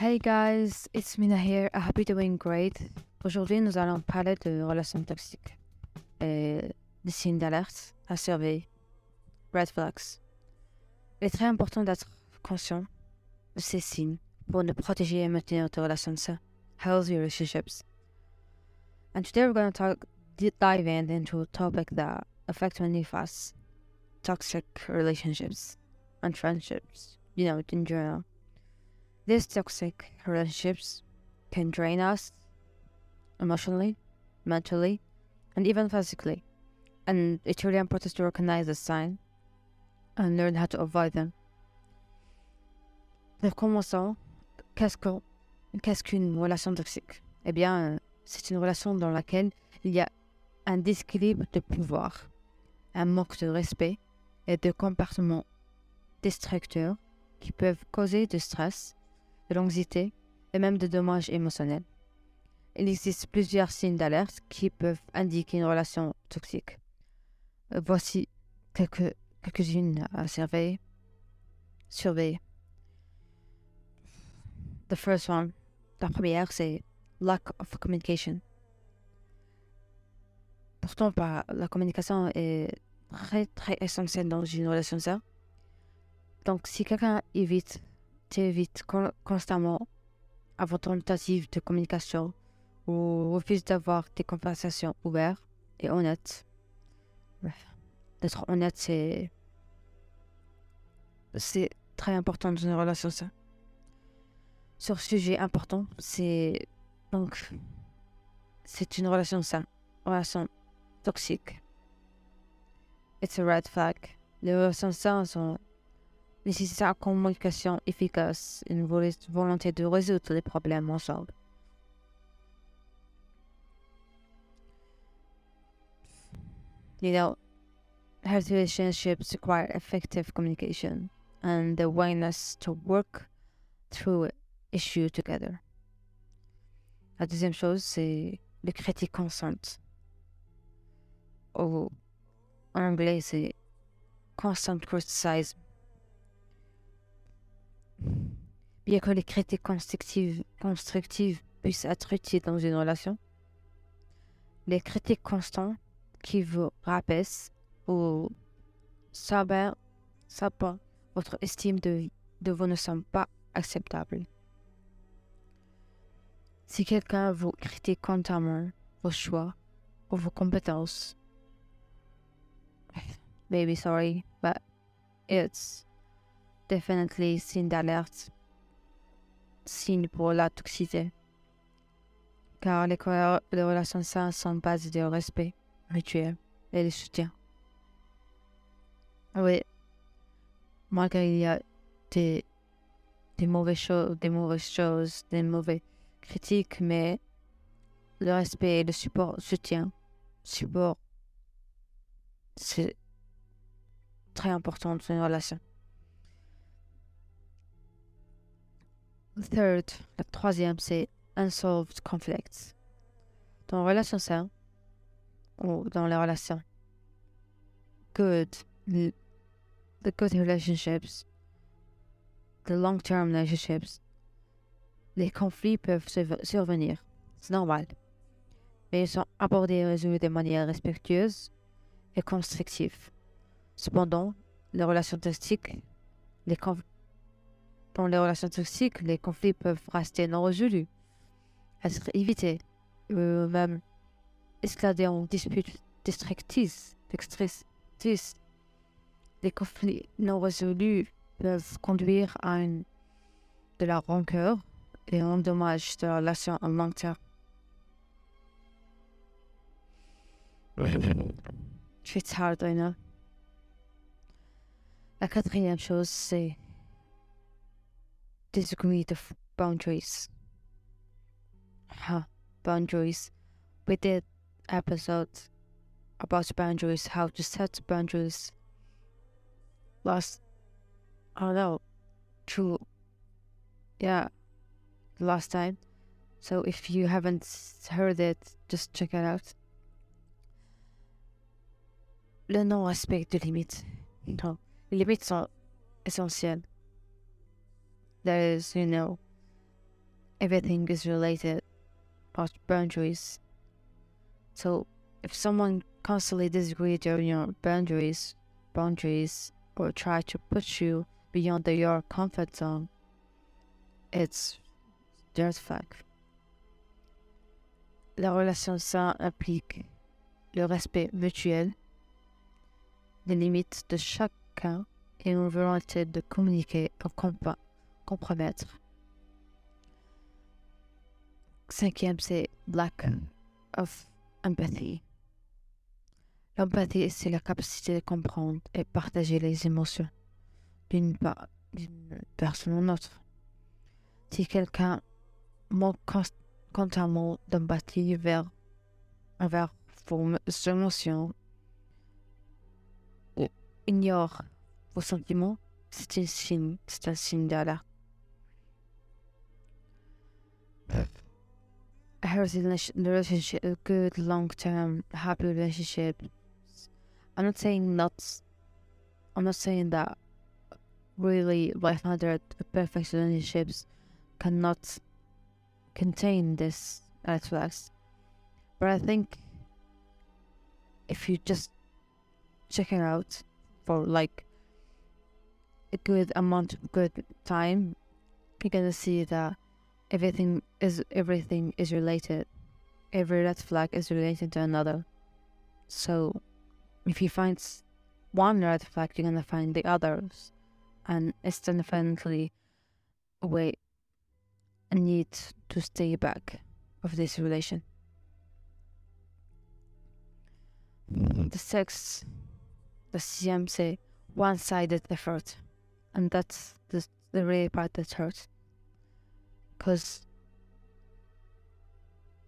Hey guys, it's Mina here. I hope you're doing great. Aujourd'hui, nous allons parler de relations toxiques et des signes d'alerte à surveiller. Red flags. Il est très important d'être conscient de ces signes pour nous protéger et maintenir relations saines, healthy relationships. And today we're going to talk, dive in into a topic that affects many of us toxic relationships and friendships, you know, in general. These toxic relationships can drain us emotionally, mentally, and even physically. And it's really important to recognize the sign and learn how to avoid them. Pour commencer, qu'est-ce que- qu'est-ce qu'une relation toxique? Eh bien, c'est une relation dans laquelle il y a un déséquilibre de pouvoir, un manque de respect et de comportements destructeurs qui peuvent causer du stress, de l'anxiété et même des dommages émotionnels. Il existe plusieurs signes d'alerte qui peuvent indiquer une relation toxique. Euh, Voici quelques, quelques-unes à surveiller. Surveiller. The first one, la première, c'est lack of communication. Pourtant, la communication est très, très essentielle dans une relation saine. Donc, si quelqu'un évite, t'évite con- constamment à vos tentatives de communication ou refuse d'avoir des conversations ouvertes et honnêtes, bref, d'être honnête, c'est. C'est très important dans une relation saine. Sur ce sujet important, c'est. Donc. C'est une relation saine. Relation toxique. It's a red flag. Les relations saines sont nécessitent une communication efficace, une vol- volonté de résoudre les problèmes ensemble. You know, healthy relationships require effective communication and the willingness to work through issues together. La deuxième chose, c'est le critique constant. Ou en anglais, c'est constant criticism. Bien que les critiques constructives, puissent être utiles dans une relation, les critiques constantes qui vous rabaissent ou sapent votre estime de, de vous ne sont pas acceptables. Si quelqu'un vous critique constamment vos choix ou vos compétences, baby, sorry, but it's definitely signe d'alerte, signe pour la toxicité. Car les, relations saines sont basées de respect mutuel et de soutien. Oui, malgré il y a des, mauvaises choses, des mauvaises choses, des mauvais critiques, mais le respect et le support, soutien, support, c'est très important dans une relation. Third, la troisième, c'est unsolved conflicts. Dans une relation saine, ou dans les relations good, the good relationships, the long-term relationships, les conflits peuvent surv- survenir. C'est normal. Mais ils sont abordés et résolus de manière respectueuse et constructive. Cependant, les relations toxiques, les conf- dans les relations toxiques, les conflits peuvent rester non résolus, être évités, ou même escalader en disputes destructrices. Les conflits non résolus peuvent conduire à une, de la rancœur et un dommage de la relation à long terme. Hard, I know. La quatrième chose, c'est disagree the boundaries. Huh, boundaries. We did episode about boundaries, how to set boundaries. Last, don't know, true, yeah, last time. So if you haven't heard it, just check it out. Le non-respect de limites. Non, les limites sont essentielles. There is, you know, everything is related about boundaries. So if someone constantly disagrees during your boundaries, boundaries, or try to push you beyond the, your comfort zone, it's red flag. La relation saine implique le respect mutuel, les limites de chacun et une volonté de communiquer pour compa- compromettre. Cinquième, c'est lack of empathy. L'empathie, c'est la capacité de comprendre et partager les émotions d'une d'une personne à autre. Si quelqu'un manque const- constamment d'empathie vers, envers vos émotions ou ignore vos sentiments, c'est un signe, c'est un signe d'alerte. Healthy relation- relationship, a good long-term happy relationship. I'm not saying not. I'm not saying that really 100 perfect relationships cannot contain this red flags, but I think if you just check it out for like a good amount of good time, you're gonna see that everything is everything is related. Every red flag is related to another. So if you find one red flag, you're gonna find the others, and it's definitely a way a need to stay back of this relation. Mm-hmm. The sixth, the sixième, c'est one-sided effort, and that's the the really part that hurts, because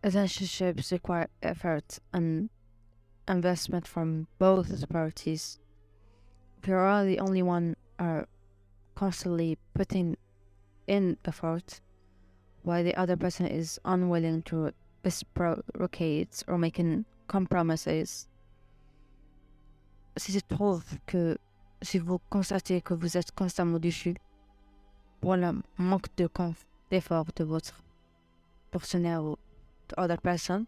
relationships require effort and investment from both the parties. If you are the only one are constantly putting in effort, while the other person is unwilling to reciprocate or making compromises, si je trouve que si vous constatez que vous êtes constamment déçu le manque de conf- de votre partenaire ou de other person,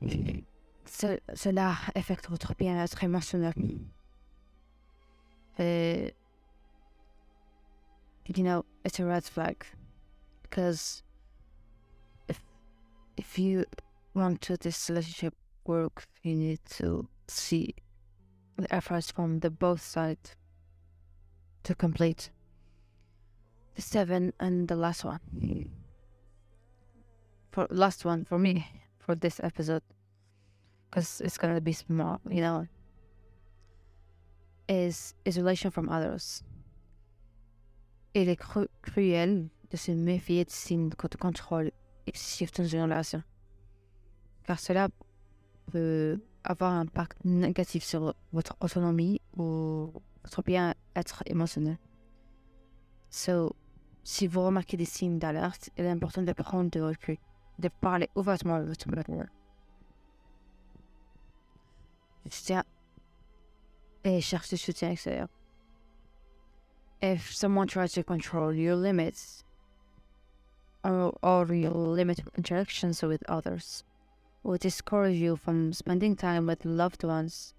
ce- cela affecte votre bien-être émotionnel. Mm. Et, you know, it's a red flag. Because if if you want to this relationship work, you need to see the efforts from the both sides to complete. the seven and the last one. For last one for me for this episode, because it's gonna be small, you know. Is isolation from others. Il est cru- cruel de se méfier de signes contrôle excessif dans une relation, car cela peut avoir un impact négatif sur votre autonomie ou votre bien-être émotionnel. So, si vous remarquez des signes d'alerte, il est important de prendre de recul, de parler ouvertement avec votre partenaire. Et cherche du soutien extérieur. If someone tries to control your limits or, or your limit interactions with others, or discourage you from spending time with loved ones,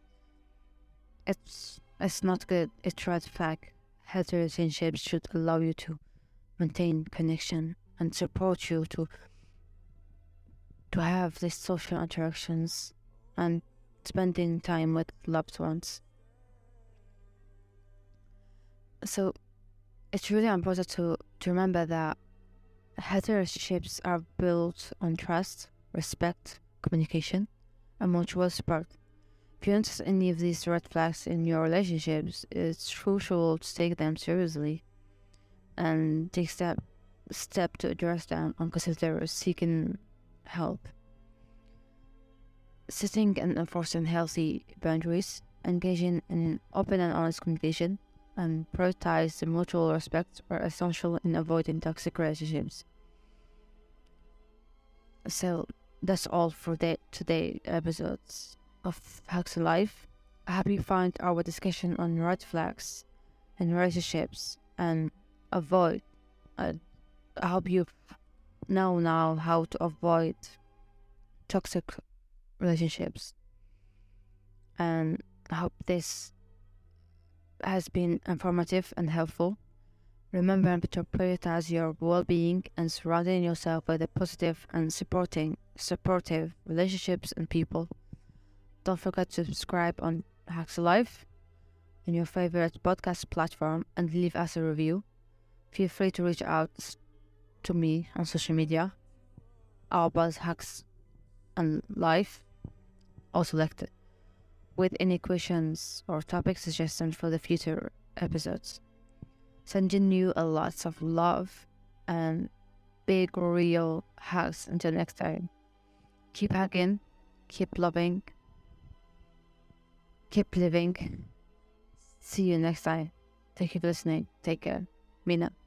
it's it's not good. It's red flag. Healthy relationships should allow you to maintain connection and support you to to have these social interactions and spending time with loved ones. So it's really important to, to remember that healthy relationships are built on trust, respect, communication, and mutual support. If you notice any of these red flags in your relationships, it's crucial to take them seriously and take step step to address them um, and consider seeking help. Setting and enforcing healthy boundaries, engaging in open and honest communication, and prioritize the mutual respect are essential in avoiding toxic relationships. So that's all for the today episodes of Hugs and Life. I hope you find our discussion on red flags and relationships and avoid uh, I hope you know now how to avoid toxic relationships. And I hope this has been informative and helpful. Remember to prioritize your well-being and surrounding yourself with a positive and supporting supportive relationships and people. Don't forget to subscribe on Hacks Life in your favorite podcast platform and leave us a review. Feel free to reach out to me on social media. Our buzz hugs and life all selected with any questions or topic suggestions for the future episodes. Sending you a lots of love and big real hugs until next time. Keep hugging, keep loving, keep living. See you next time. Thank you for listening. Take care. Mina.